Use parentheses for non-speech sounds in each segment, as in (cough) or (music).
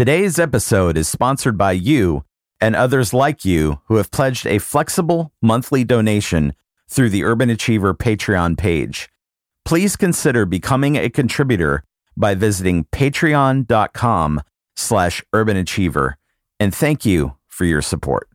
Today's episode is sponsored by you and others like you who have pledged a flexible monthly donation through the Urban Achiever Patreon page. Please consider becoming a contributor by visiting patreon.com slash urbanachiever. And thank you for your support.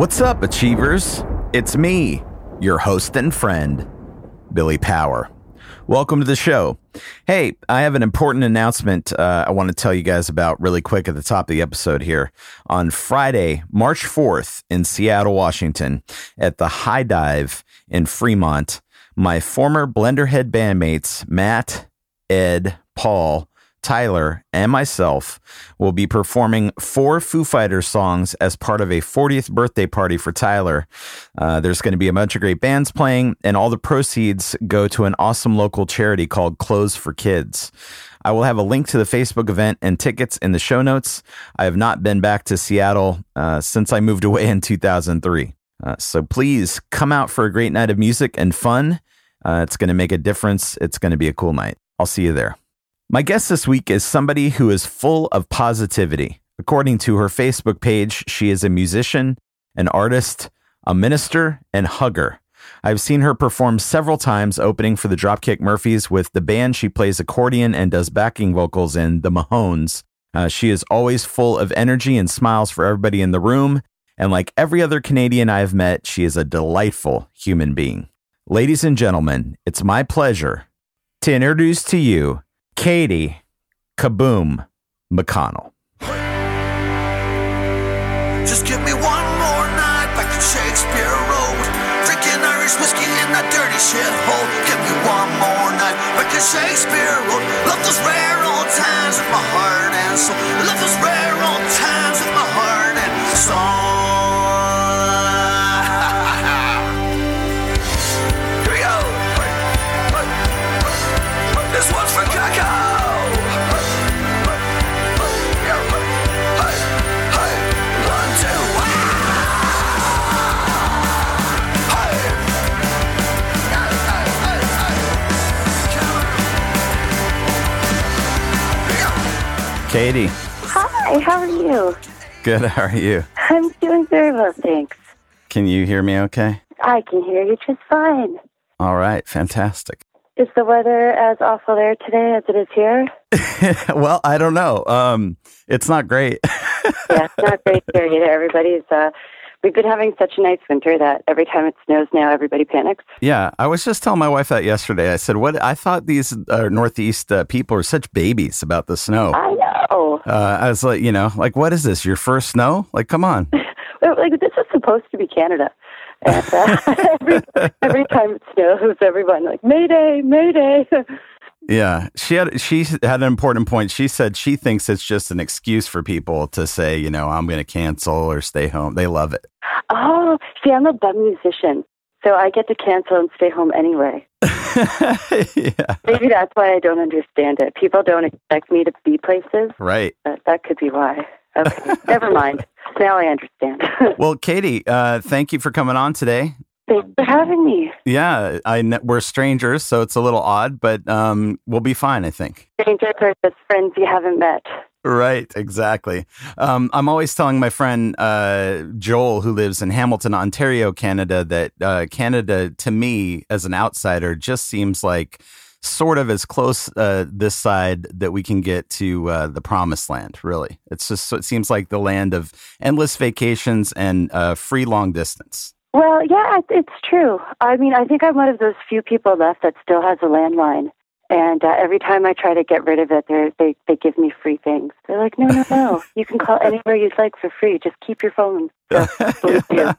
What's up, Achievers? It's me, your host and friend, Billy Power. Welcome to the show. Hey, I have an important announcement uh, I want to tell you guys about really quick at the top of the episode here. On Friday, March 4th, in Seattle, Washington, at the High Dive in Fremont, my former Blenderhead bandmates, Matt, Ed, Paul, Tyler, and myself will be performing four Foo Fighters songs as part of a 40th birthday party for Tyler. Uh, there's going to be a bunch of great bands playing, and all the proceeds go to an awesome local charity called Clothes for Kids. I will have a link to the Facebook event and tickets in the show notes. I have not been back to Seattle uh, since I moved away in 2003. Uh, so please come out for a great night of music and fun. Uh, it's going to make a difference. It's going to be a cool night. I'll see you there. My guest this week is somebody who is full of positivity. According to her Facebook page, she is a musician, an artist, a minister, and hugger. I've seen her perform several times opening for the Dropkick Murphys with the band she plays accordion and does backing vocals in, the Mahones. Uh, she is always full of energy and smiles for everybody in the room. And like every other Canadian I've met, she is a delightful human being. Ladies and gentlemen, it's my pleasure to introduce to you Katie Kaboom McConnell. Just give me one more night back Shakespeare Road. Drinking Irish whiskey in that dirty shithole. Give me one more night back Shakespeare Road. Love those rare old times with my heart and soul. Love those rare old times with my heart and soul. Katie, Hi, how are you? good. How are you? I'm doing very well, thanks. Can you hear me okay? I can hear you just fine. All right, fantastic. Is the weather as awful there today as it is here? (laughs) well, I don't know. Um, it's not great. (laughs) Yeah, it's not great here either. Everybody's, uh, we've been having such a nice winter that every time it snows now, everybody panics. yeah, I was just telling my wife that yesterday. I said, "What? I thought these uh, Northeast uh, people are such babies about the snow." I know. Uh, I was like, you know, like, what is this? Your first snow? Like, come on. (laughs) Like, this is supposed to be Canada. And uh, (laughs) every, every time it snows, everyone like, Mayday, Mayday. (laughs) Yeah, she had she had an important point. She said she thinks it's just an excuse for people to say, you know, I'm going to cancel or stay home. They love it. Oh, see, I'm a bum musician. So I get to cancel and stay home anyway. (laughs) yeah, Maybe that's why I don't understand it. People don't expect me to be places. right. That, that could be why. Okay, (laughs) never mind. Now I understand. (laughs) Well, Katie, uh, thank you for coming on today. Thanks for having me. Yeah, I we're strangers, so it's a little odd, but um, we'll be fine, I think. Strangers are just friends you haven't met. Right, exactly. Um, I'm always telling my friend uh, Joel, who lives in Hamilton, Ontario, Canada, that uh, Canada, to me, as an outsider, just seems like sort of as close uh, this side that we can get to uh, the promised land. Really, it's just it seems like the land of endless vacations and uh, free long distance. Well, yeah, it's true. I mean, I think I'm one of those few people left that still has a landline. And uh, every time I try to get rid of it, they they give me free things. They're like, no, no, no. You can call anywhere you'd like for free. Just keep your phone. So, please (laughs) do.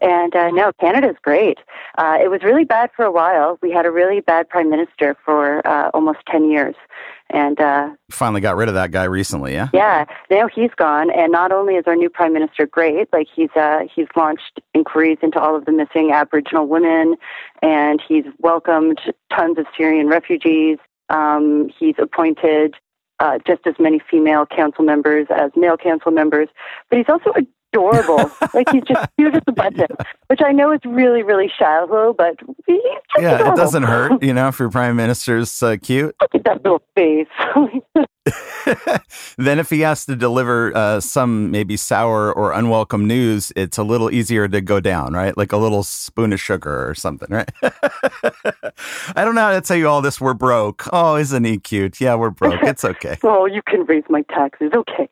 And uh, no, Canada's great. Uh, it was really bad for a while. We had a really bad prime minister for uh, almost 10 years. And uh, Finally got rid of that guy recently, yeah? yeah, now he's gone. And not only is our new prime minister great, like he's uh, he's launched inquiries into all of the missing Aboriginal women, and he's welcomed tons of Syrian refugees. Um, he's appointed uh, just as many female council members as male council members, but he's also adorable. (laughs) like he's just cute as a button, which I know is really, really shallow, but Yeah, it doesn't hurt, you know, if your prime minister's uh, cute. Look at that little face. (laughs) (laughs) then if he has to deliver uh, some maybe sour or unwelcome news, it's a little easier to go down, right? Like a little spoon of sugar or something, right? (laughs) I don't know how to tell you all this. We're broke. Oh, isn't he cute? Yeah, we're broke. It's okay. (laughs) oh, you can raise my taxes. Okay.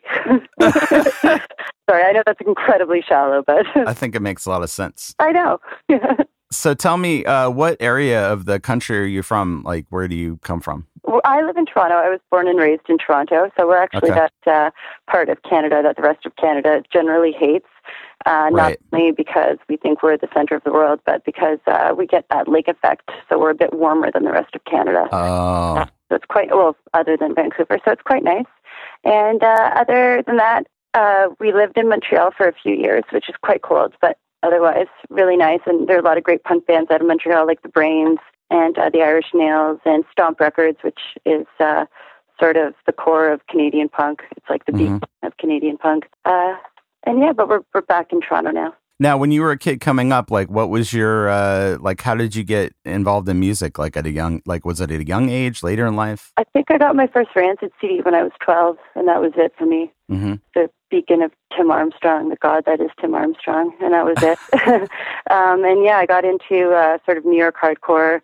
Sorry, I know that's incredibly shallow, but I think it makes a lot of sense. I know. So tell me, uh, what area of the country are you from? Like, where do you come from? I live in Toronto. I was born and raised in Toronto, so we're actually Okay. that uh, part of Canada that the rest of Canada generally hates. Uh, not Right. only because we think we're the center of the world, but because uh, we get that lake effect, so we're a bit warmer than the rest of Canada. Oh, So it's quite well, other than Vancouver, so it's quite nice. And uh, other than that, uh, we lived in Montreal for a few years, which is quite cold, but otherwise really nice. And there are a lot of great punk bands out of Montreal, like the Brains and uh, the Irish Nails and Stomp Records, which is uh, sort of the core of Canadian punk. It's like the Mhm. beat of Canadian punk. Uh, and yeah, but we're we're back in Toronto now. Now when you were a kid coming up, like, what was your uh, like? How did you get involved in music? Like at a young, like, was it at a young age, later in life? I think I got my first Rancid CD when I was 12, and that was it for me. hmm the beacon of Tim Armstrong, the god that is Tim Armstrong, and that was it. (laughs) (laughs) um, and yeah, I got into uh, sort of New York hardcore,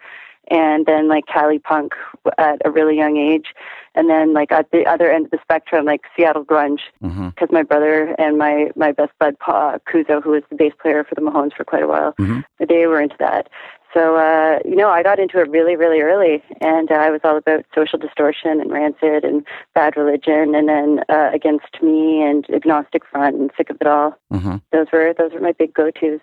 and then like Cali punk at a really young age, and then like at the other end of the spectrum, like Seattle grunge, because my brother and my my best bud Pa Kuzo, who was the bass player for the Mahones for quite a while, Mhm. they were into that. So uh, you know, I got into it really, really early, and uh, I was all about social distortion and rancid and bad religion, and then uh, against me and agnostic front and sick of it all. hmm Those were those were my big go tos.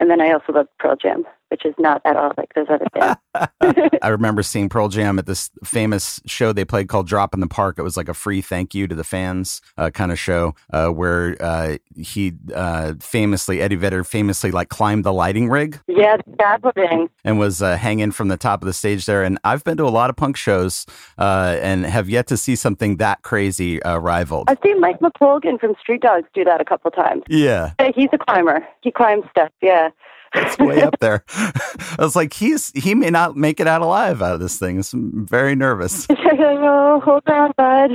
And then I also loved Pearl Jam, which is not at all like those other (laughs) bands. I remember seeing Pearl Jam at this famous show they played called Drop in the Park. It was like a free thank you to the fans uh, kind of show uh, where uh, he uh, famously, Eddie Vedder famously like climbed the lighting rig yeah, scaffolding. and was uh, hanging from the top of the stage there. And I've been to a lot of punk shows uh, and have yet to see something that crazy uh, rivaled. I've seen Mike McColgan from Street Dogs do that a couple times. Yeah, He's a climber. He climbs stuff. Yeah. It's way (laughs) up there. (laughs) I was like, he's he may not make it out alive out of this thing. I'm very nervous. (laughs) oh, hold on, bud.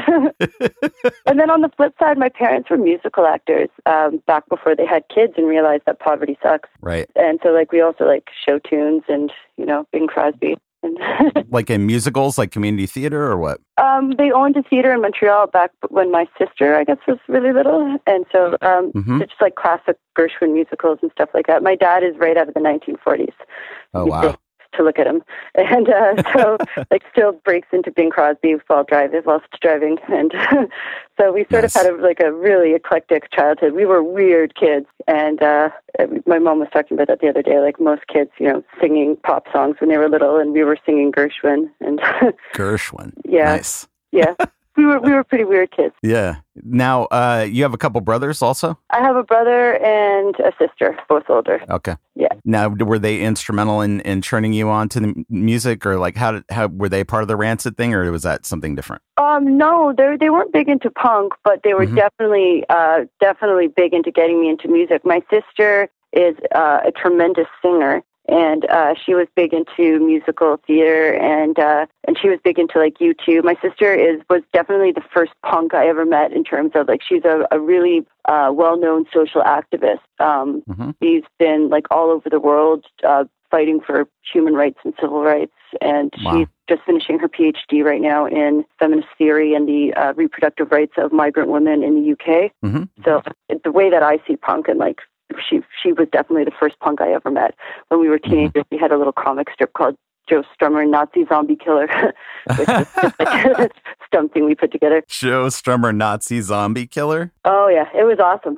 and then on the flip side, my parents were musical actors um, back before they had kids and realized that poverty sucks. Right. And so, like, we also like show tunes and you know, Bing Crosby. And (laughs) Like in musicals, like community theater or what? um, they owned a theater in Montreal back when my sister, I guess, was really little, and so um, Mhm. it's just like classic Gershwin musicals and stuff like that. My dad is right out of the 1940s. Oh, wow. To look at him, (laughs) and uh, (laughs) so like still breaks into Bing Crosby while driving, whilst driving, and (laughs) so we sort Nice. of had a, like a really eclectic childhood. We were weird kids, and uh, my mom was talking about that the other day. Like most kids, you know, singing pop songs when they were little, and we were singing Gershwin, and Gershwin. yeah, Nice. yeah, we were we were pretty weird kids. Yeah. Now, uh, you have a couple brothers also? I have a brother and a sister, both older. Okay. Yeah. Now, were they instrumental in, in turning you on to the music, or like how did how were they part of the Rancid thing, or was that something different? Um, no, they they weren't big into punk, but they were Mhm. definitely uh, definitely big into getting me into music. My sister is uh, a tremendous singer, and uh, she was big into musical theater, and uh, and she was big into like U two. My sister is was definitely the first punk I ever met in terms of like she's a, a really uh, well known social activist. Um, hmm She's been like all over the world uh, fighting for human rights and civil rights, and Wow. she's just finishing her PhD right now in feminist theory and the uh, reproductive rights of migrant women in the UK. hmm So the way that I see punk and like she she was definitely the first punk I ever met. When we were mm-hmm. teenagers, we had a little comic strip called Joe Strummer, Nazi Zombie Killer, (laughs) which just like (laughs) stumping thing we put together. Joe Strummer, Nazi zombie killer. Oh yeah, it was awesome.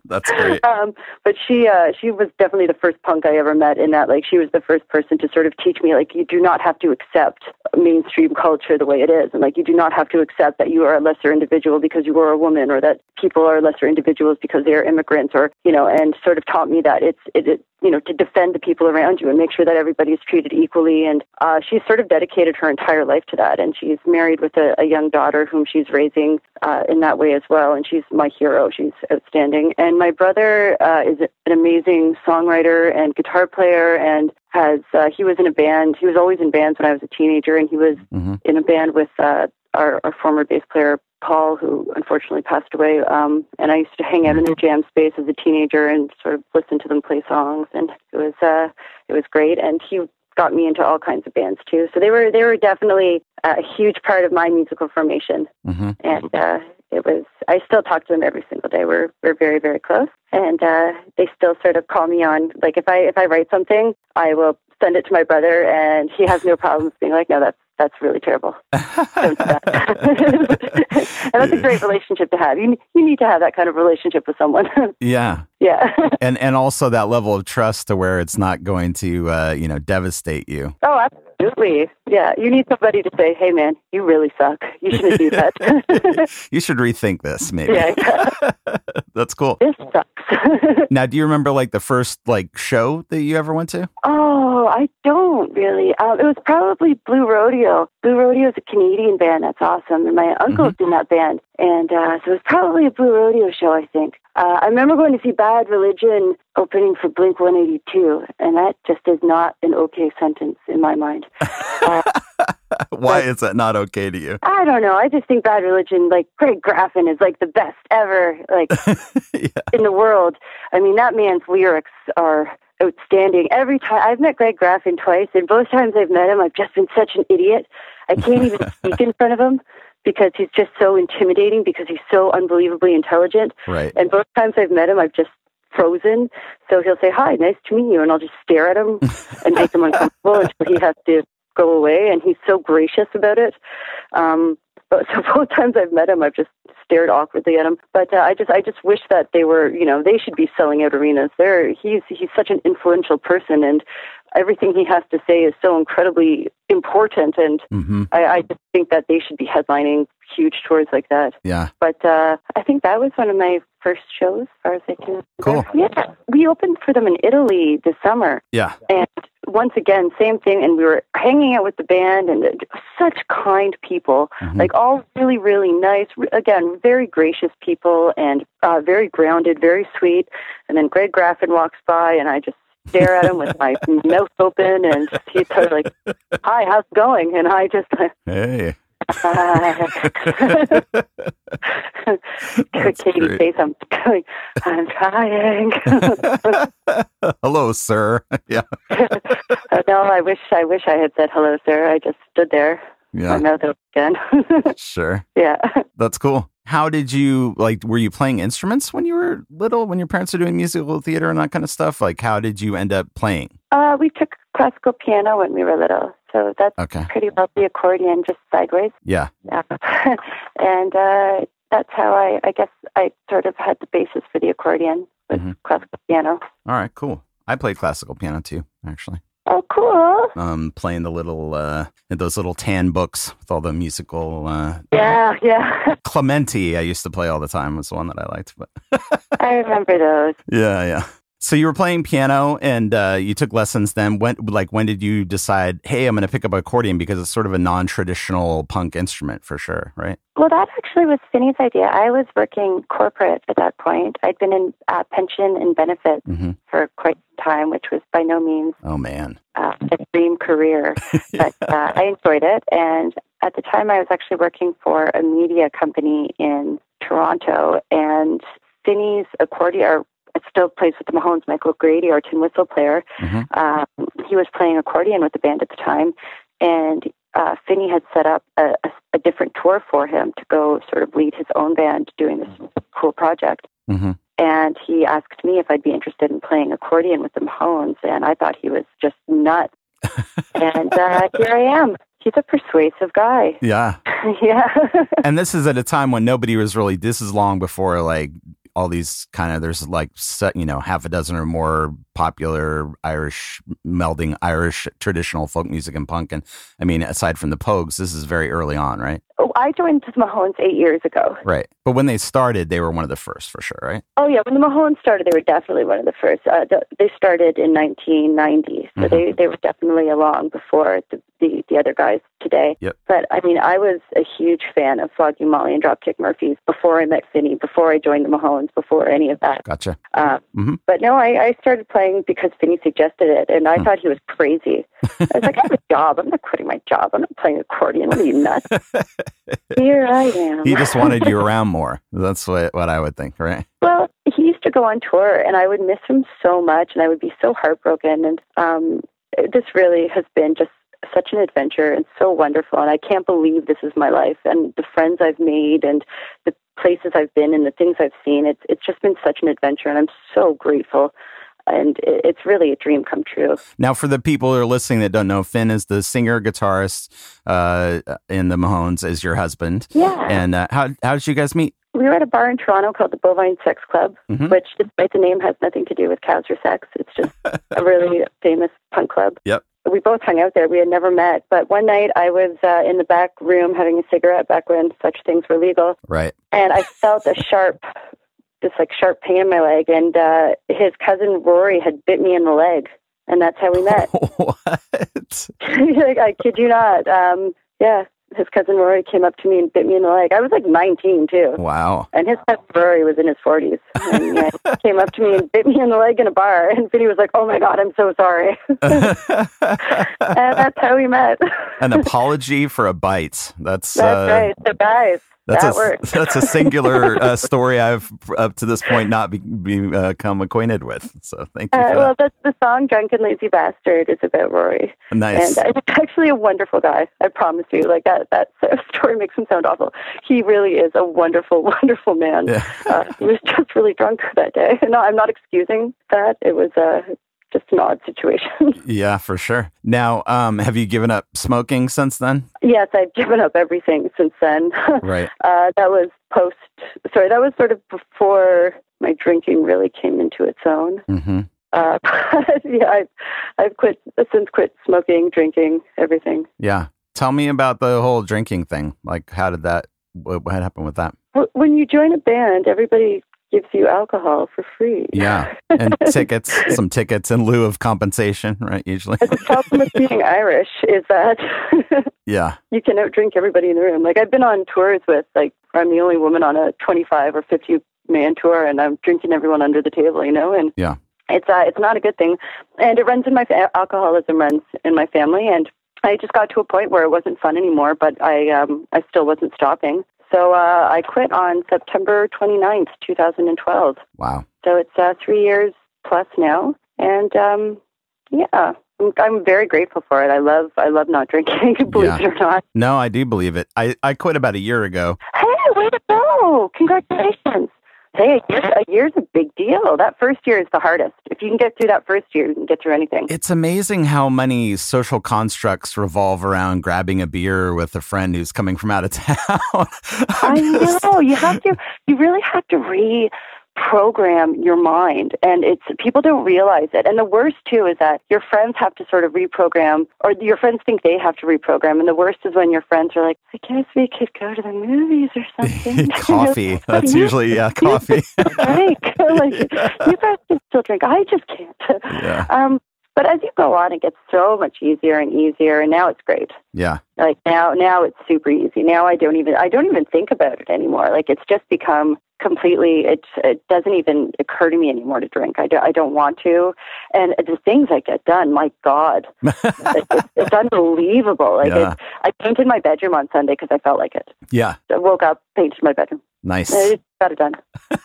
(laughs) That's great. um, but she uh, she was definitely the first punk I ever met. In that, like, she was the first person to sort of teach me, like, you do not have to accept mainstream culture the way it is, and like, you do not have to accept that you are a lesser individual because you are a woman, or that people are lesser individuals because they are immigrants, or you know, and sort of taught me that it's it, it you know to defend the people around you and make sure that everybody is treated equally. And uh, she's sort of dedicated her entire life to that, and she's married with a, a young daughter whom she's raising uh, in that way as well. And she's my hero. She's outstanding. And my brother uh, is an amazing songwriter and guitar player, and has uh, he was in a band. He was always in bands when I was a teenager, and he was Mhm. in a band with uh, our, our former bass player Paul, who unfortunately passed away. Um, and I used to hang out in their jam space as a teenager and sort of listen to them play songs, and it was uh, it was great. And he got me into all kinds of bands too. So they were they were definitely a huge part of my musical formation hmm and uh, it was. I still talk to them every single day. We're we're very very close, and uh, they still sort of call me on. Like if I if I write something, I will send it to my brother, and he has no problems being like, "No, that's that's really terrible." Don't do that. and that's a great relationship to have. You you need to have that kind of relationship with someone. (laughs) Yeah. yeah. And and also that level of trust to where it's not going to uh, you know devastate you. oh, absolutely. Yeah. You need somebody to say, "Hey, man, you really suck. You shouldn't do that." (laughs) you should rethink this, maybe. yeah. (laughs) That's cool. This sucks. (laughs) Now, do you remember like the first like show that you ever went to? Oh, I don't really. Um, it was probably Blue Rodeo. Blue Rodeo is a Canadian band that's awesome, and my uncle's in that band, and uh, so it was probably a Blue Rodeo show. I think. Uh, I remember going to see Bad Religion opening for Blink 182, and that just is not an okay sentence in my mind. (laughs) Uh, Why is that not okay to you? I don't know. I just think Bad Religion, like Greg Graffin, is like the best ever, like (laughs) yeah. in the world. I mean, that man's lyrics are outstanding. Every time I've met Greg Graffin twice, and both times I've met him, I've just been such an idiot. I can't even (laughs) speak in front of him because he's just so intimidating because he's so unbelievably intelligent. Right. And both times I've met him, I've just frozen. So he'll say, "Hi, nice to meet you," and I'll just stare at him (laughs) and make him uncomfortable until he has to go away. And he's so gracious about it. Um, (laughs) so both times I've met him, I've just stared awkwardly at him. But uh, I just, I just wish that they were, you know, they should be selling out arenas. They're, he's, he's such an influential person, and everything he has to say is so incredibly important. And hmm I, I just think that they should be headlining huge tours like that. Yeah. But uh, I think that was one of my first shows, as far as I can. Cool. Yeah, we opened for them in Italy this summer, Yeah. and once again, same thing. And we were hanging out with the band, and such kind people, Mhm. like all really, really nice. Again, very gracious people, and uh, very grounded, very sweet. And then Greg Graffin walks by, and I just stare at him with my (laughs) mouth open, and he's of like, "Hi, how's it going?" And I just. (laughs) Hey. (laughs) (laughs) That's Katie face, (laughs) I'm I'm trying. (laughs) Hello, sir. yeah. Uh, no, I wish I wish I had said hello, sir. I just stood there, my Yeah. mouth open again. Sure. yeah. That's cool. How did you like? Were you playing instruments when you were little? When your parents were doing musical theater and that kind of stuff? Like, how did you end up playing? Uh, we took classical piano when we were little, so that's Okay. pretty well the accordion, just sideways. Yeah. Yeah. and uh, that's how I, I guess I sort of had the basis for the accordion with Mhm. classical piano. All right. Cool. I played classical piano too, actually. Oh, cool. Um, playing the little uh, those little tan books with all the musical. Uh, Yeah, yeah. (laughs) Clementi, I used to play all the time. Was the one that I liked, but I remember those. (laughs) yeah, yeah. So you were playing piano and uh, you took lessons. Then when, like, when did you decide? Hey, I'm going to pick up accordion because it's sort of a non-traditional punk instrument for sure, right? Well, that actually was Finny's idea. I was working corporate at that point. I'd been in uh, pension and benefits hmm for quite some time, which was by no means Oh man. uh, a dream career, (laughs) but uh, I enjoyed it. And at the time, I was actually working for a media company in Toronto, and Finny's accordion, still plays with the Mahones, Michael Grady, our tin whistle player. Mhm. Um, he was playing accordion with the band at the time, and uh, Finney had set up a, a, a different tour for him to go sort of lead his own band doing this cool project. hmm And he asked me if I'd be interested in playing accordion with the Mahones, and I thought he was just nuts. (laughs) and uh, here I am. he's a persuasive guy. Yeah. (laughs) yeah. and this is at a time when nobody was really, this is long before like all these kind of there's like you know half a dozen or more popular Irish melding Irish traditional folk music and punk. And I mean aside from the Pogues this is very early on right? Oh, I joined the Mahones eight years ago. Right. But when they started they were one of the first for sure right? Oh yeah. When the Mahones started they were definitely one of the first. Uh, the, they started in 1990 so mm-hmm. they they were definitely along before the, the the other guys today. Yep. but I mean I was a huge fan of Flogging Molly and Dropkick Murphys before I met Finny before I joined the Mahones before any of that. Gotcha. Uh, mm-hmm. But no, I, I started playing because Finny suggested it, and I hmm. thought he was crazy. I was like, I have a (laughs) job. I'm not quitting my job. I'm not playing accordion. What are you nuts? (laughs) Here I am. He just wanted you (laughs) around more. That's what what I would think, right? Well, he used to go on tour, and I would miss him so much, and I would be so heartbroken. And um, this really has been just such an adventure and so wonderful and I can't believe this is my life and the friends I've made and the places I've been and the things I've seen it's it's just been such an adventure and I'm so grateful and it's really a dream come true. Now, for the people who are listening that don't know, Finn is the singer guitarist uh, in the Mahones, is your husband. Yeah. And uh, how how did you guys meet? We were at a bar in Toronto called the Bovine Sex Club, mm-hmm. which, despite the name, has nothing to do with cows or sex. It's just (laughs) a really famous punk club. Yep we both hung out there. We had never met, but one night I was uh, in the back room having a cigarette back when such things were legal. Right. And I felt a sharp, this like sharp pain in my leg, and uh, his cousin Rory had bit me in the leg, and that's how we met. (laughs) what? (laughs) like, I kid you not. Um, yeah, his cousin Rory came up to me and bit me in the leg. I was like 19 too. Wow. And his cousin Rory was in his 40s. (laughs) And yeah, he came up to me and bit me in the leg in a bar. And Finny was like, "Oh my god, I'm so sorry." (laughs) (laughs) and that's how we met. An apology for a bite. That's that's uh, right. So guys, that's that a works. (laughs) that's a singular uh, story I've up to this point not be, be, uh, become acquainted with. So thank you. Uh, well, that's the song "Drunken Lazy Bastard" is about Rory. Nice. And he's actually a wonderful guy. I promise you. Like that that (laughs) story makes him sound awful. He really is a wonderful, (laughs) wonderful man. Yeah. uh, he was just really drunk that day. No, I'm not excusing that. It was uh, just an odd situation. (laughs) yeah, for sure. Now, um, have you given up smoking since then? Yes, I've given up everything since then. (laughs) right. Uh, that was post. Sorry, that was sort of before my drinking really came into its own. Mm-hmm. Uh, (laughs) yeah, I've, I've quit since quit smoking, drinking, everything. Yeah. Tell me about the whole drinking thing. Like, how did that? What, what happened with that? When you join a band, everybody gives you alcohol for free. Yeah, and (laughs) tickets, some tickets in lieu of compensation, right? Usually. the problem with being (laughs) Irish is that (laughs) yeah, you can outdrink everybody in the room. Like I've been on tours with like I'm the only woman on a 25 or 50 man tour, and I'm drinking everyone under the table, you know, and yeah, it's uh, it's not a good thing, and it runs in my fa- alcoholism runs in my family, and I just got to a point where it wasn't fun anymore, but I um I still wasn't stopping. So uh, I quit on September 29th, 2012. Wow. So it's uh, three years plus now. And um, yeah, I'm, I'm, very grateful for it. I love I love not drinking, (laughs) believe yeah. it or not. No, I do believe it. I, I quit about a year ago. Hey, way to go. Congratulations say a year, a year's a big deal. That first year is the hardest. If you can get through that first year, you can get through anything. It's amazing how many social constructs revolve around grabbing a beer with a friend who's coming from out of (laughs) town. I (laughs) know. You have to, you really have to re program your mind. And it's people don't realize it. And the worst too is that your friends have to sort of reprogram or your friends think they have to reprogram. And the worst is when your friends are like i guess we could go to the movies or something. (laughs) (laughs) Coffee. That's usually yeah (laughs) coffee. Like you guys can still drink. I just can't. Yeah. um but as you go on, it gets so much easier and easier, and now it's great. Yeah. Like now, now it's super easy. Now I don't even I don't even think about it anymore. Like it's just become completely. It it doesn't even occur to me anymore to drink. I, do, I don't want to, and the things I get done, my God, (laughs) it, it, it's unbelievable. Like yeah. it, I painted my bedroom on Sunday because I felt like it. Yeah. I woke up, painted my bedroom. Nice. I got it done.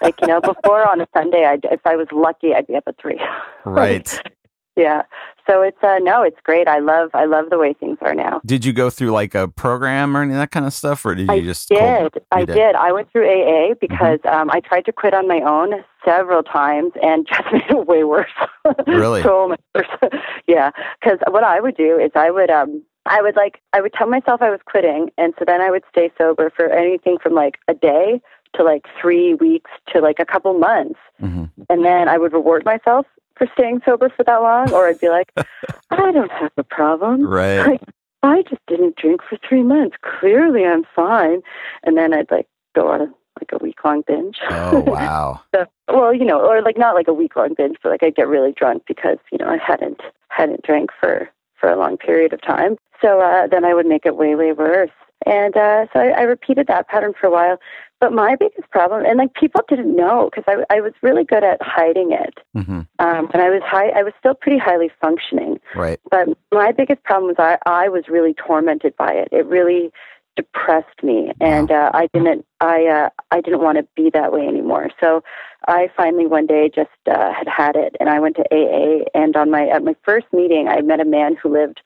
like you know, before on a Sunday, I if I was lucky, I'd be up at three. Right. (laughs) Yeah. So it's uh no, it's great. I love I love the way things are now. Did you go through like a program or any of that kind of stuff, or did you just I just? Did I did. did. I went through AA because mm-hmm. um, I tried to quit on my own several times and (laughs) just made it way worse. Really? (laughs) so much worse. (laughs) yeah. Because what I would do is I would um I would like I would tell myself I was quitting, and so then I would stay sober for anything from like a day to like three weeks to like a couple months, hmm and then I would reward myself for staying sober for that long, or I'd be like, (laughs) I don't have a problem. Right. Like I just didn't drink for three months. Clearly, I'm fine. And then I'd like go on like a week long binge. Oh (laughs) wow. So, well, you know, or like not like a week long binge, but like I'd get really drunk because you know I hadn't hadn't drank for for a long period of time. So uh, then I would make it way way worse, and uh, so I, I repeated that pattern for a while. But my biggest problem, and like people didn't know because I I was really good at hiding it, hmm um, and I was high. I was still pretty highly functioning, Right. but my biggest problem was I I was really tormented by it. It really depressed me, and uh, I didn't I uh, I didn't want to be that way anymore. So I finally one day just uh, had had it, and I went to AA. And on my at my first meeting, I met a man who lived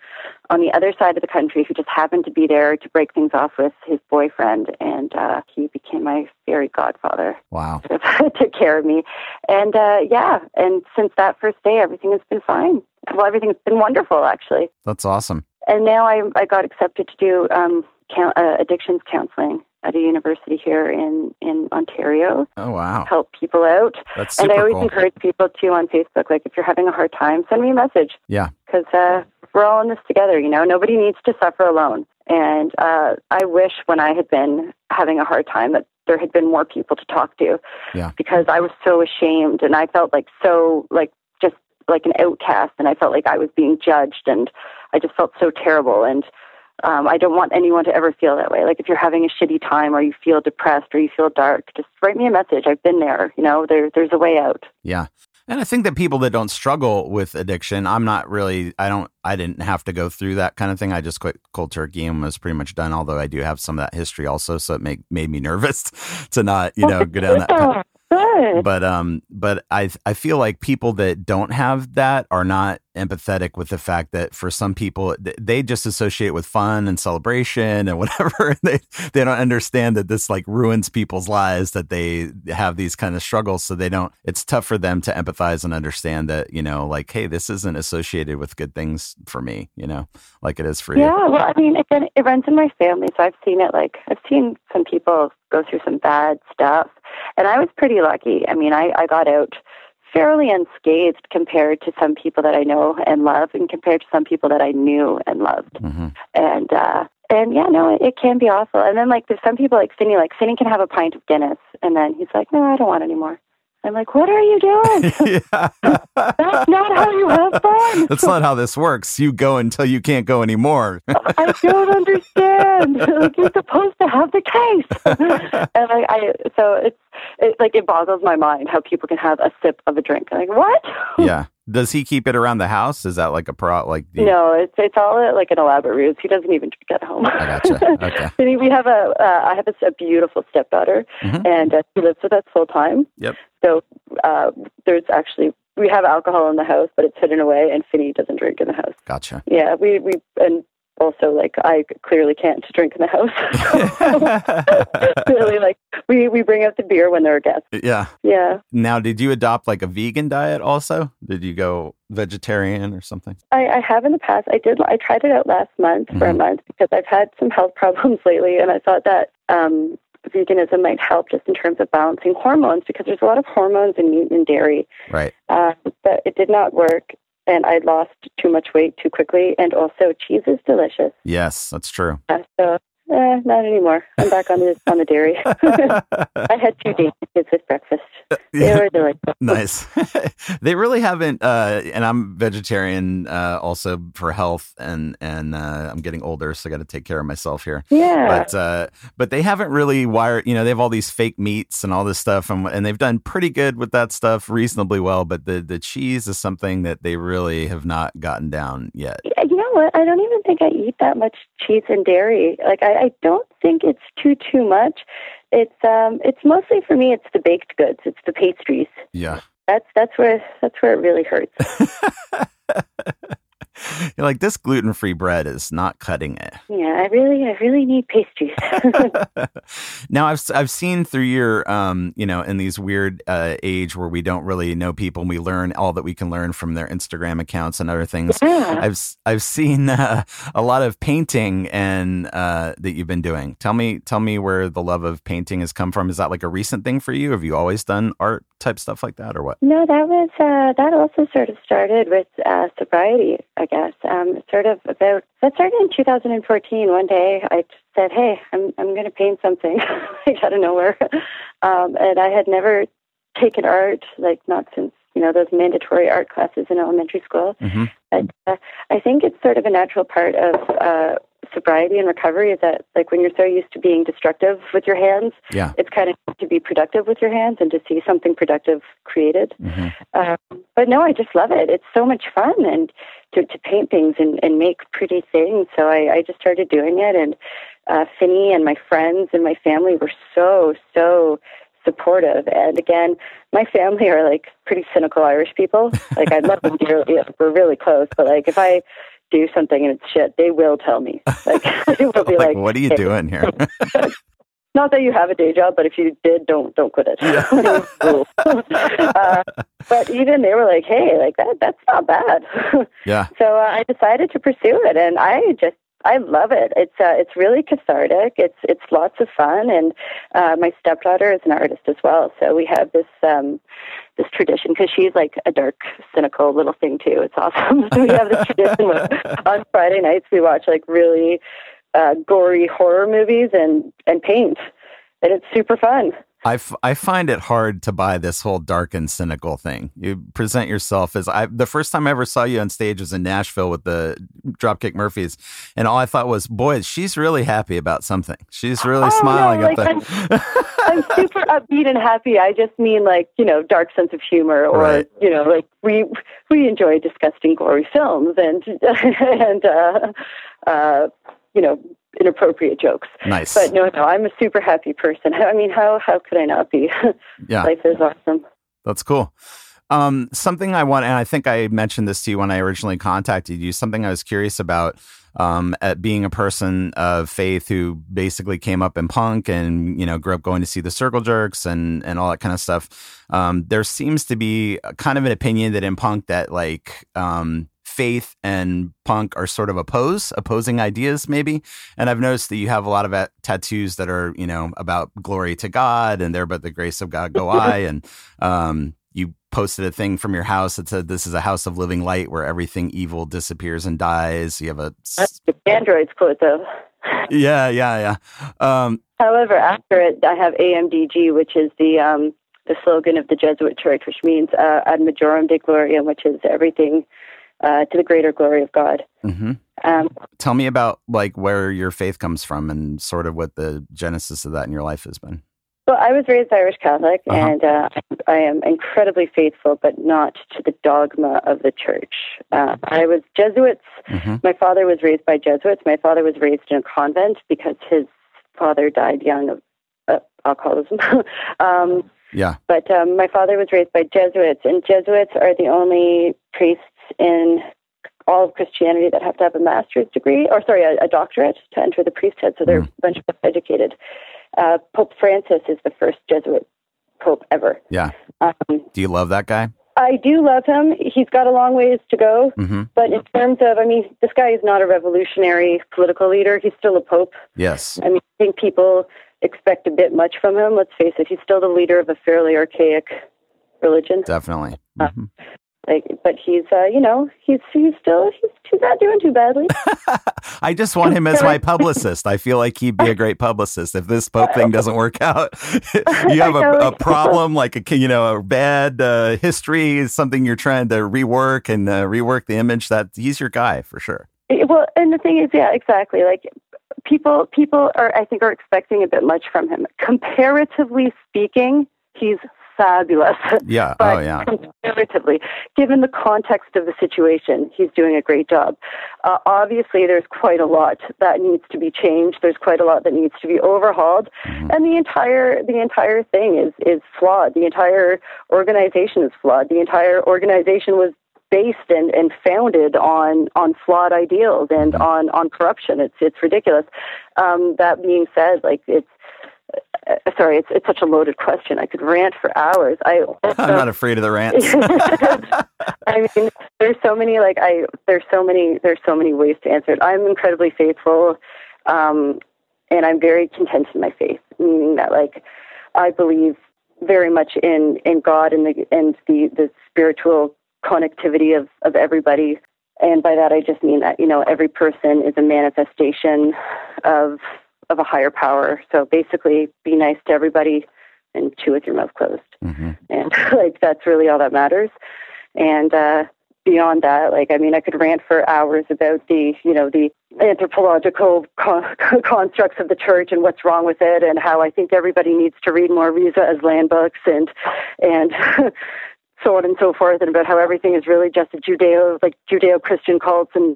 on the other side of the country who just happened to be there to break things off with his boyfriend, and uh, he became my fairy godfather. Wow. (laughs) took care of me. And uh, yeah, and since that first day, everything has been fine. Well, everything's been wonderful, actually. That's awesome. And now I, I got accepted to do um, count, uh, addictions counseling at a university here in, in Ontario, Oh wow. help people out. That's super and I always cool. encourage people too on Facebook, like if you're having a hard time, send me a message. Yeah. Because uh, we're all in this together, you know. Nobody needs to suffer alone. And uh, I wish when I had been having a hard time that there had been more people to talk to. Yeah. Because I was so ashamed and I felt like so like just like an outcast and I felt like I was being judged and I just felt so terrible and um, I don't want anyone to ever feel that way. Like if you're having a shitty time or you feel depressed or you feel dark, just write me a message. I've been there. You know, there there's a way out. Yeah. And I think that people that don't struggle with addiction, I'm not really, I don't, I didn't have to go through that kind of thing. I just quit cold turkey and was pretty much done. Although I do have some of that history also, so it made made me (laughs) nervous to not, you know, go down that. (laughs) path. But um, but I I feel like people that don't have that are not empathetic with the fact that for some people they just associate with fun and celebration and (laughs) whatever. they they don't understand that this like ruins people's lives that they have these kind of struggles. So they don't. It's tough for them to empathize and understand that you know like hey this isn't associated with good things for me. You know like it is for you. Yeah, well, I mean, again, it runs in my family, so I've seen it. Like, I've seen some people go through some bad stuff, and I was pretty lucky. I mean, I, I got out fairly unscathed compared to some people that I know and love, and compared to some people that I knew and loved. hmm And uh, and yeah, no, it, it can be awful. And then like, there's some people like Finny, like Finny can have a pint of Guinness, and then he's like, no, I don't want any more. I'm like, what are you doing? (laughs) That's not how you have fun. (laughs) That's not how this works. You go until you can't go anymore. (laughs) I don't understand. like you're supposed to have the case, and I, I so it's it, like it boggles my mind how people can have a sip of a drink. I'm like what? (laughs) yeah. Does he keep it around the house? Is that like a pro? Like you- No, it's it's all like an elaborate ruse. He doesn't even drink at home. I gotcha. (laughs) Okay. And we have a uh, I have a, a beautiful stepdaughter, Mhm. and uh, she lives with us full time. Yep. So uh, there's actually we have alcohol in the house, but it's hidden away, and Finny doesn't drink in the house. Gotcha. Yeah, we we and also like I clearly can't drink in the house. (laughs) (laughs) really, like we we bring out the beer when there are guests. yeah. Yeah, Now, did you adopt like a vegan diet also? Did you go vegetarian or something? I, I have in the past. I did. I tried it out last month for a Mhm. month because I've had some health (laughs) problems lately, and I thought that um, veganism might help just in terms of balancing hormones because there's a lot of hormones in meat and dairy. Right. Uh, but it did not work, and I lost too much weight too quickly. And also, cheese is delicious. Yes, that's true. Uh, so, eh, not anymore. I'm back on the on the dairy. (laughs) I had two dates with breakfast. They were delightful. nice. (laughs) they really haven't, uh, and I'm vegetarian uh, also for health, and and uh, I'm getting older, so I got to take care of myself here. Yeah. But uh, but they haven't really wired. You know, they have all these fake meats and all this stuff, and and they've done pretty good with that stuff, reasonably well. But the the cheese is something that they really have not gotten down yet. You know what? I don't even think I eat that much cheese and dairy. Like I, I don't think it's too too much. It's um it's mostly for me it's the baked goods. It's the pastries. Yeah. That's that's where that's where it really hurts. (laughs) (laughs) You're like this gluten free bread is not cutting it. Yeah, I really, I really need pastries. (laughs) now I've I've seen through your um you know in these weird uh, age where we don't really know people and we learn all that we can learn from their Instagram accounts and other things. Yeah. I've I've seen (laughs) uh, a lot of painting and uh, that you've been doing. Tell me tell me where the love of painting has come from. Is that like a recent thing for you? Have you always done art type stuff like that or what? no, that was uh, that also sort of started with uh, sobriety, I guess. Um, sort of about that started in 2014. One day, I said, "Hey, I'm I'm going to paint something," (laughs) like out of nowhere, (laughs) um, and I had never taken art, like not since you know those mandatory art classes in elementary school. hmm But uh, I think it's sort of a natural part of uh, sobriety and recovery is that, like, when you're so used to being destructive with your hands, Yeah. it's kind of to be productive with your hands and to see something productive created. hmm Um, but no, I just love it. It's so much fun and to, to paint things and, and make pretty things. So I, I just started doing it. And uh, Finny and my friends and my family were so, so supportive. And again, my family are like pretty cynical Irish people. Like I love them dearly. We're really close. But like if I do something and it's shit, they will tell me. Like (laughs) they will be Like, like, what are you "Hey, doing here? (laughs) not that you have a day job, but if you did, don't don't quit it. (laughs) Uh, but even they were like, "Hey, like that that's not bad." yeah. so uh, I decided to pursue it, and I just I love it. It's uh, it's really cathartic. It's it's lots of fun, and uh, my stepdaughter is an artist as well. So we have this um, this tradition because she's like a dark, cynical little thing too. It's (laughs) awesome. so (laughs) we have this tradition where (laughs) on Friday nights we watch like really uh, gory horror movies and and paint, and it's super fun. I, f- I find it hard to buy this whole dark and cynical thing. You present yourself as I. The first time I ever saw you on stage was in Nashville with the Dropkick Murphys, and all I thought was, "Boy, she's really happy about something. She's really Oh, no, smiling like, up there." I'm (laughs) super upbeat and happy. I just mean like you know dark sense of humor, or Right. you know like we we enjoy disgusting gory films and (laughs) and uh, uh, you know inappropriate jokes. nice. But no, no, I'm a super happy person. (laughs) I mean, how how could I not be? (laughs) yeah. Life is awesome. That's cool. Um, something I want, and I think I mentioned this to you when I originally contacted you. Something I was curious about, um, at being a person of faith who basically came up in punk and you know grew up going to see the Circle Jerks and and all that kind of stuff. Um, there seems to be kind of an opinion that in punk that like um, faith and punk are sort of oppose opposing ideas maybe. And i've noticed that you have a lot of uh, tattoos that are you know about glory to god and there but the grace of god go (laughs) i. And um you posted a thing from your house that said this is a house of living light where everything evil disappears and dies. You have a That's the Android's quote though. yeah yeah yeah. Um However, after it, I have AMDG, which is the um, the slogan of the Jesuit Church, which means uh, ad majorem Dei gloriam, which is everything uh, to the greater glory of God. mhm. Um, tell me about like where your faith comes from and sort of what the genesis of that in your life has been Well, I was raised Irish Catholic, Uh-huh. and uh, I am incredibly faithful, but not to the dogma of the church. Uh, I was Jesuits. hmm My father was raised by Jesuits. My father was raised in a convent because his father died young of uh, alcoholism. (laughs) um, yeah But um, my father was raised by Jesuits, and Jesuits are the only priests in all of Christianity that have to have a master's degree, or sorry, a, a doctorate to enter the priesthood. So they're Mm. a bunch of educated. Uh, pope Francis is the first Jesuit pope ever. yeah Um, do you love that guy I do love him. He's got a long ways to go. hmm But in terms of, I mean, this guy is not a revolutionary political leader. He's still a pope. yes I mean, I think people expect a bit much from him. Let's face it, he's still the leader of a fairly archaic religion. definitely Uh, Mhm. Like, but he's, uh, you know, he's he's still he's, he's not doing too badly. (laughs) I just want him as my publicist. I feel like he'd be a great publicist if this Pope thing doesn't work out. (laughs) (laughs) you have a, a problem, like a you know a bad uh, history, is something you're trying to rework and uh, rework the image. That he's your guy for sure. well, and the thing is, yeah, exactly. Like people people are, I think, are expecting a bit much from him. Comparatively speaking, he's fabulous. Yeah. (laughs) But oh yeah. comparatively, given the context of the situation, he's doing a great job. Uh, obviously, there's quite a lot that needs to be changed. There's quite a lot that needs to be overhauled, Mhm. and the entire the entire thing is is flawed. The entire organization is flawed. The entire organization was based and, and founded on on flawed ideals and Mm-hmm. on on corruption. It's it's ridiculous. Um, that being said, like it's sorry, it's it's such a loaded question. I could rant for hours. I (laughs) I'm not afraid of the rants. (laughs) I mean, there's so many like I there's so many there's so many ways to answer it. I'm incredibly faithful, um, and I'm very content in my faith, meaning that like I believe very much in in God and the and the the spiritual connectivity of of everybody. And by that, I just mean that you know every person is a manifestation of of a higher power. So basically, be nice to everybody and chew with your mouth closed. Hmm and (laughs) like that's really all that matters. And uh beyond that like i mean i could rant for hours about the you know the anthropological con- (laughs) constructs of the church and what's wrong with it and how i think everybody needs to read more Reza Aslan books and and (laughs) so on and so forth and about how everything is really just a judeo like judeo-christian cults and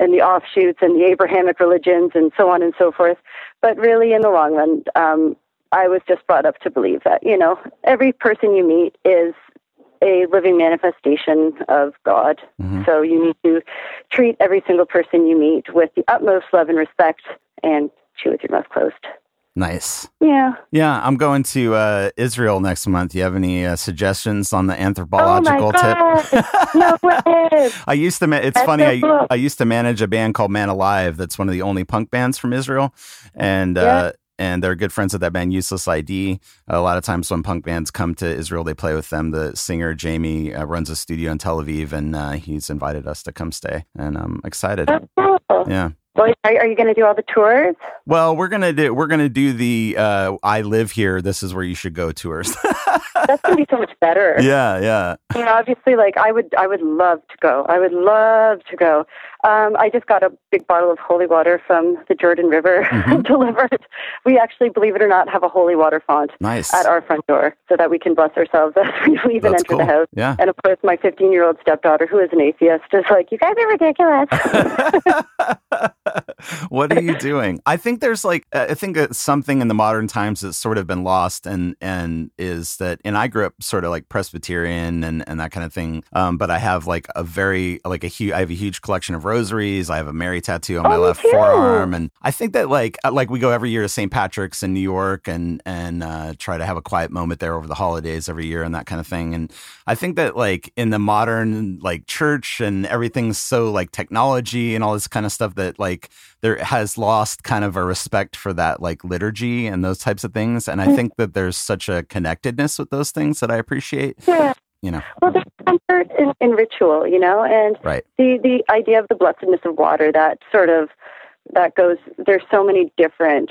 and the offshoots and the abrahamic religions and so on and so forth but really in the long run um I was just brought up to believe that, you know, every person you meet is a living manifestation of God. Mhm. So you need to treat every single person you meet with the utmost love and respect and chew with your mouth closed. Nice. Yeah. Yeah, I'm going to uh, Israel next month. You have any uh, suggestions on the Oh anthropological my tip? (laughs) No way. I used to. Ma- it's That's funny. I. I used to manage a band called Man Alive. That's one of the only punk bands from Israel, and uh, and they're good friends with that band, Useless ID. A lot of times when punk bands come to Israel, they play with them. The singer Jamie uh, runs a studio in Tel Aviv, and uh, he's invited us to come stay, and I'm excited. Cool. Yeah. Well, are, are you going to do all the tours? Well, we're gonna do we're gonna do the uh, I live here. This is where you should go tours. (laughs) That's going to be so much better. yeah, yeah. you know, obviously, like I would, I would love to go. I would love to go. Um, I just got a big bottle of holy water from the Jordan River (laughs) Mhm. delivered. We actually, believe it or not, have a holy water font Nice. at our front door so that we can bless ourselves (laughs) as we leave and enter cool. the house. Yeah. And of course, my 15 year old stepdaughter, who is an atheist, is like, "You guys are ridiculous." (laughs) what are you doing? I think there's like uh, I think something in the modern times that's sort of been lost, and and is that and I grew up sort of like Presbyterian and and that kind of thing. Um, but I have like a very like a huge I have a huge collection of rosaries. I have a Mary tattoo on my Oh, me left too. forearm, and I think that like uh, like we go every year to St. Patrick's in New York and and uh, try to have a quiet moment there over the holidays every year and that kind of thing. And I think that like in the modern like church and everything's so like technology and all this kind of stuff that like there has lost kind of a respect for that like liturgy and those types of things. And I think that there's such a connectedness with those things that I appreciate. yeah. You know, Well, there's comfort in, in ritual, you know, and right? the the idea of the blessedness of water that sort of that goes there's so many different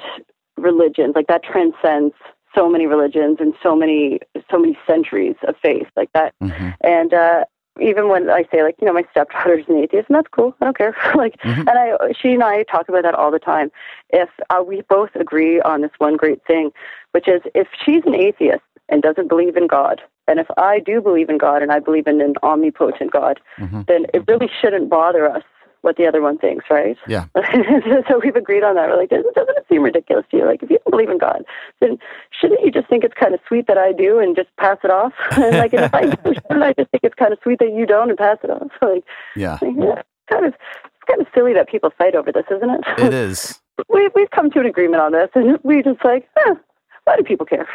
religions like that transcends so many religions and so many so many centuries of faith like that hmm and uh even when I say like you know my stepdaughter's an atheist and that's cool I don't care. (laughs) Like Mhm. and I she and I talk about that all the time. If uh, we both agree on this one great thing which is if she's an atheist and doesn't believe in God and if I do believe in God and I believe in an omnipotent God hmm then it really shouldn't bother us what the other one thinks, right? Yeah. (laughs) so we've agreed on that. We're like, doesn't doesn't it seem ridiculous to you? Like, if you don't believe in God, then shouldn't you just think it's kind of sweet that I do and just pass it off? (laughs) and like, and if I (laughs) do, shouldn't I just think it's kind of sweet that you don't and pass it off? Like, Yeah, yeah, it's kind of it's kind of silly that people fight over this, isn't it? it is. we we've come to an agreement on this, and we just like, eh, why do people care?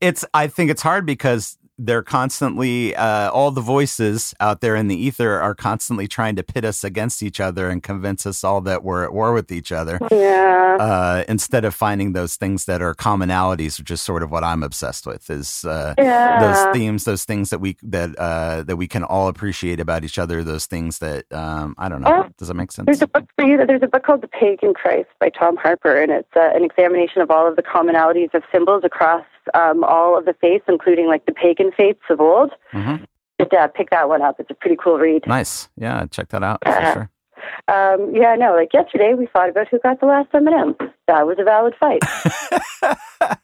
it's i think it's hard because they're constantly uh, all the voices out there in the ether are constantly trying to pit us against each other and convince us all that we're at war with each other yeah. uh, instead of finding those things that are commonalities which is sort of what i'm obsessed with is uh, yeah. those themes those things that we that uh, that we can all appreciate about each other those things that um, i don't know Oh, does that make sense There's a book for you. There's a book called The Pagan Christ by Tom Harper, and it's uh, an examination of all of the commonalities of symbols across um, all of the faiths, including like the pagan faiths of old. hmm But, uh, pick that one up. It's a pretty cool read. nice yeah check that out sure (clears throat) Um, yeah, no, like yesterday we fought about who got the last M&M. That was a valid fight. (laughs)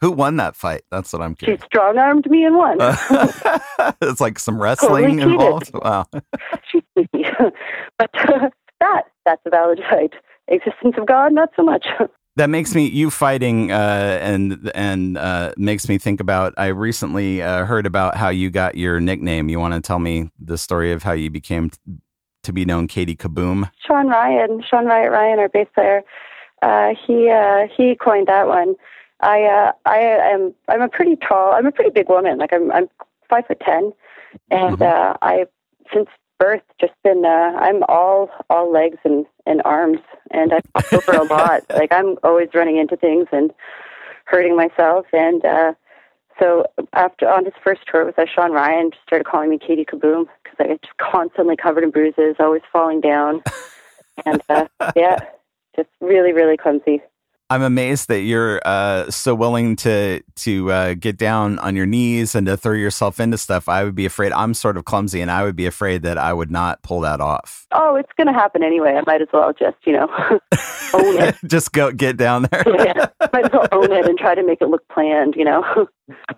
who won that fight that's what i'm she strong-armed me and won. (laughs) it's like some wrestling Totally involved. Wow. (laughs) She's sneaky. but uh, that, that's a valid fight. Existence of God, not so much. That makes me you fighting uh, and and uh, makes me think about. I recently uh, heard about how you got your nickname. You want to tell me the story of how you became t- to be known Katie Kaboom? Sean Ryan, Sean Riot Ryan, our bass player, uh, he uh, he coined that one. I uh, I am I'm a pretty tall. I'm a pretty big woman. Like I'm I'm five foot ten, and Mhm. uh, I since birth just been uh, I'm all all legs and and arms, and I fall over a lot. (laughs) Like I'm always running into things and hurting myself, and uh, so after on his first tour with us, Sean Ryan just started calling me Katie Kaboom because I was just constantly covered in bruises, always falling down, and uh, (laughs) yeah, just really really clumsy. I'm amazed that you're uh, so willing to to uh, get down on your knees and to throw yourself into stuff. I would be afraid. I'm sort of clumsy, and I would be afraid that I would not pull that off. Oh, it's going to happen anyway. I might as well just, you know, (laughs) own it. (laughs) Just go get down there. yeah, might as well own it and try to make it look planned, you know.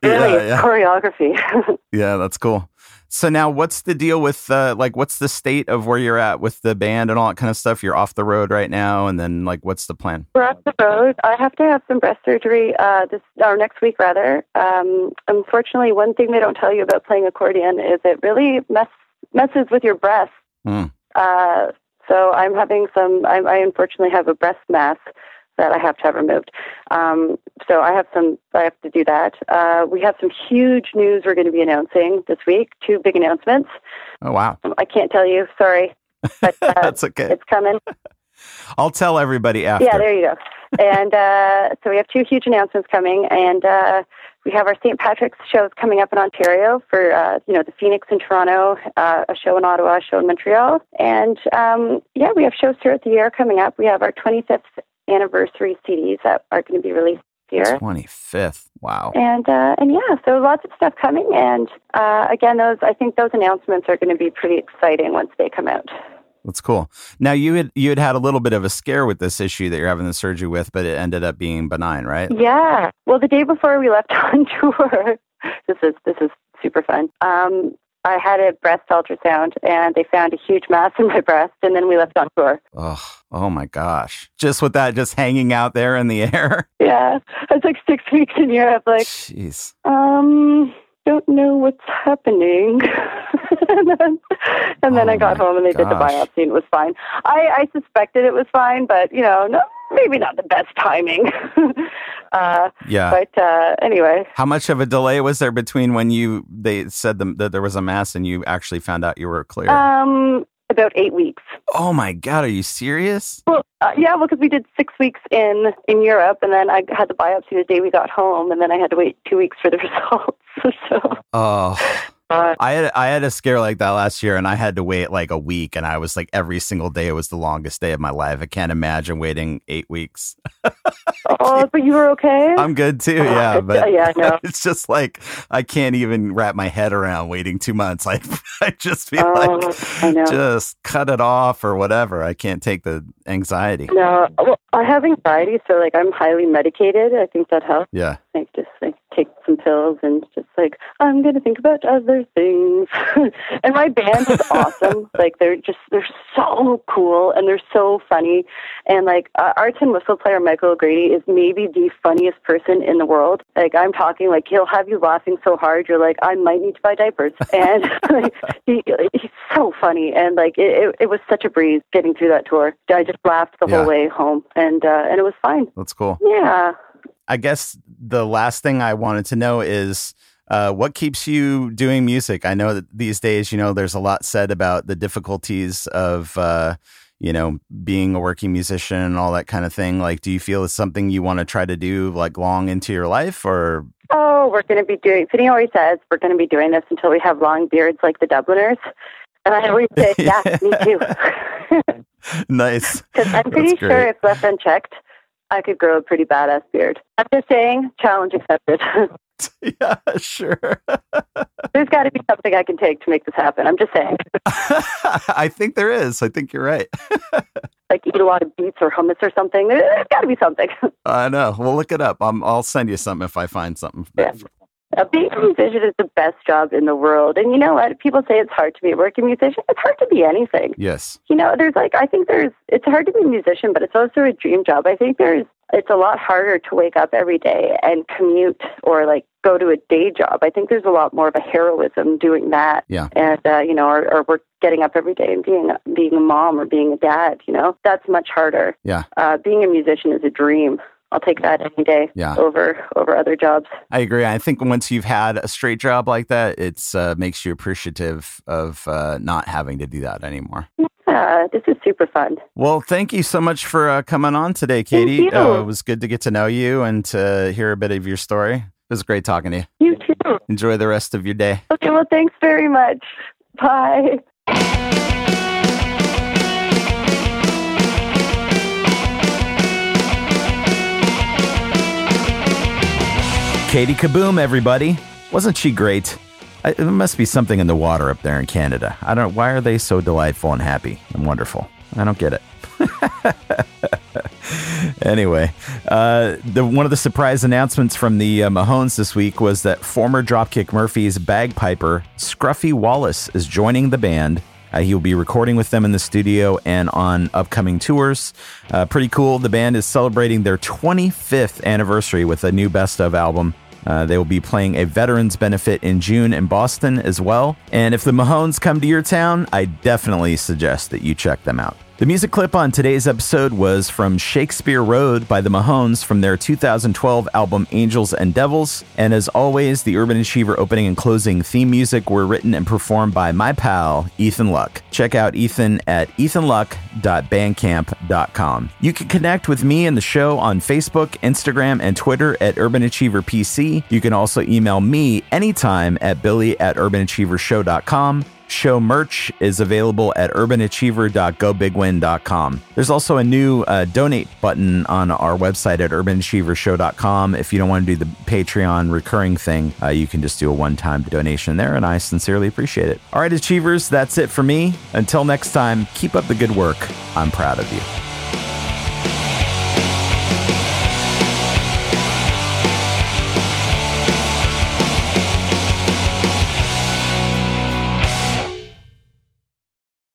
really, Yeah, yeah. choreography. (laughs) Yeah, that's cool. So now, what's the deal with uh, like what's the state of where you're at with the band and all that kind of stuff? You're off the road right now, and then like, what's the plan? We're off the road. I have to have some breast surgery uh, this or next week, rather. Um, unfortunately, one thing they don't tell you about playing accordion is it really mess messes with your breasts. Hmm. Uh, so I'm having some. I, I unfortunately have a breast mass that I have to have removed. Um, so I have some. I have to do that. Uh, we have some huge news we're going to be announcing this week. Two big announcements. Oh wow, Um, I can't tell you. Sorry, but (laughs) uh, that's okay. it's coming. (laughs) I'll tell everybody after. Yeah, there you go. and uh, so we have two huge announcements coming, and uh, we have our St. Patrick's shows coming up in Ontario for uh, you know the Phoenix in Toronto, uh, a show in Ottawa, a show in Montreal, and um, yeah, we have shows throughout the year coming up. We have our 25th anniversary CDs that are going to be released. Twenty fifth. Wow. And uh, and yeah, so lots of stuff coming, and uh, again, those I think those announcements are going to be pretty exciting once they come out. That's cool. Now you had you had had a little bit of a scare with this issue that you're having the surgery with, but it ended up being benign, right? Yeah. Well, the day before we left (laughs) on tour, this is this is super fun. Um, I had a breast ultrasound, and they found a huge mass in my breast, and then we left on tour. Oh, oh my gosh! Just with that, just hanging out there in the (laughs) air. Yeah, I was like six weeks in Europe, like, Jeez. um, don't know what's happening. (laughs) and then, and then Oh I got home, and they did the biopsy, and it was fine. I, I suspected it was fine, but you know, no, maybe not the best timing. (laughs) uh, Yeah. but uh, anyway, How much of a delay was there between when you they said them, that there was a mass and you actually found out you were clear? um, about eight weeks. oh my god, are you serious? Well, uh, yeah, well, because we did six weeks in in Europe, and then I had the biopsy the day we got home, and then I had to wait two weeks for the (laughs) results. (laughs) so, Oh. I had I had a scare like that last year, and I had to wait like a week, and I was like every single day It was the longest day of my life. I can't imagine waiting eight weeks. oh, but you were okay. I'm good too, oh, yeah, but yeah, no. (laughs) it's just like I can't even wrap my head around waiting two months. (laughs) I I just feel Oh, like just cut it off or whatever. I can't take the anxiety. No, well, I have anxiety, so like I'm highly medicated. I think that helps. Yeah, Like just take some pills and just like I'm gonna think about other things. (laughs) and my band is (laughs) awesome. Like they're just they're so cool and they're so funny. And like uh, our tin whistle player Michael O'Grady is maybe the funniest person in the world. Like I'm talking like he'll have you laughing so hard you're like I might need to buy diapers. (laughs) And like, he he's so funny and like it, it it was such a breeze getting through that tour. I just laughed the Yeah. whole way home and uh and it was fine. that's cool. Yeah. I guess the last thing I wanted to know is uh, what keeps you doing music? I know that these days, you know, there's a lot said about the difficulties of, uh, you know, being a working musician and all that kind of thing. Like, do you feel it's something you want to try to do like long into your life or? Oh, we're going to be doing. Finny always says we're going to be doing this until we have long beards like the Dubliners, and I always say, yeah, me too. (laughs) (laughs) nice. (laughs) Because I'm pretty sure if left unchecked, I could grow a pretty badass beard. I'm just saying, challenge accepted. (laughs) (laughs) yeah, sure. (laughs) There's got to be something I can take to make this happen. I'm just saying, I think there is. I think you're right. like eat a lot of beets or hummus or something. There's got to be something. I know. We'll look it up. i I'll send you something if I find something. Yeah. Uh, being a musician is the best job in the world. And you know what? People say it's hard to be a working musician. It's hard to be anything. Yes. you know, there's like I think there's it's hard to be a musician, but it's also a dream job. I think there's it's a lot harder to wake up every day and commute or like go to a day job. I think there's a lot more of a heroism doing that. Yeah. And uh, you know, or, or we're getting up every day and being being a mom or being a dad. You know, that's much harder. Yeah. Uh, being a musician is a dream. I'll take that any day Yeah. over over other jobs. I agree. I think once you've had a straight job like that, it's uh, makes you appreciative of uh, not having to do that anymore. Uh, this is super fun. Well, thank you so much for uh, coming on today, Katie. Uh, it was good to get to know you and to hear a bit of your story. It was great talking to you. You too. Enjoy the rest of your day. Okay, well, thanks very much. Bye. Katie Kaboom, everybody. Wasn't she great? I, there must be something in the water up there in Canada. I don't. Why are they so delightful and happy and wonderful? I don't get it. (laughs) anyway, uh, the one of the surprise announcements from the uh, Mahones this week was that former Dropkick Murphys bagpiper Scruffy Wallace is joining the band. Uh, he will be recording with them in the studio and on upcoming tours. Uh, pretty cool. The band is celebrating their 25th anniversary with a new best of album. Uh, they will be playing a veterans benefit in June in Boston as well. And if the Mahones come to your town, I definitely suggest that you check them out. The music clip on today's episode was from Shakespeare Road by the Mahones from their 2012 album Angels and Devils. And as always, the Urban Achiever opening and closing theme music were written and performed by my pal, Ethan Luck. Check out Ethan at ethanluck.bandcamp.com. You can connect with me and the show on Facebook, Instagram, and Twitter at Urban Achiever PC. You can also email me anytime at billy at urbanachievershow.com. Show merch is available at urbanachiever.gobigwin.com. There's also a new uh, donate button on our website at urbanachievershow.com. If you don't want to do the Patreon recurring thing, uh, you can just do a one time donation there, and I sincerely appreciate it. All right, Achievers, that's it for me. Until next time, keep up the good work. I'm proud of you.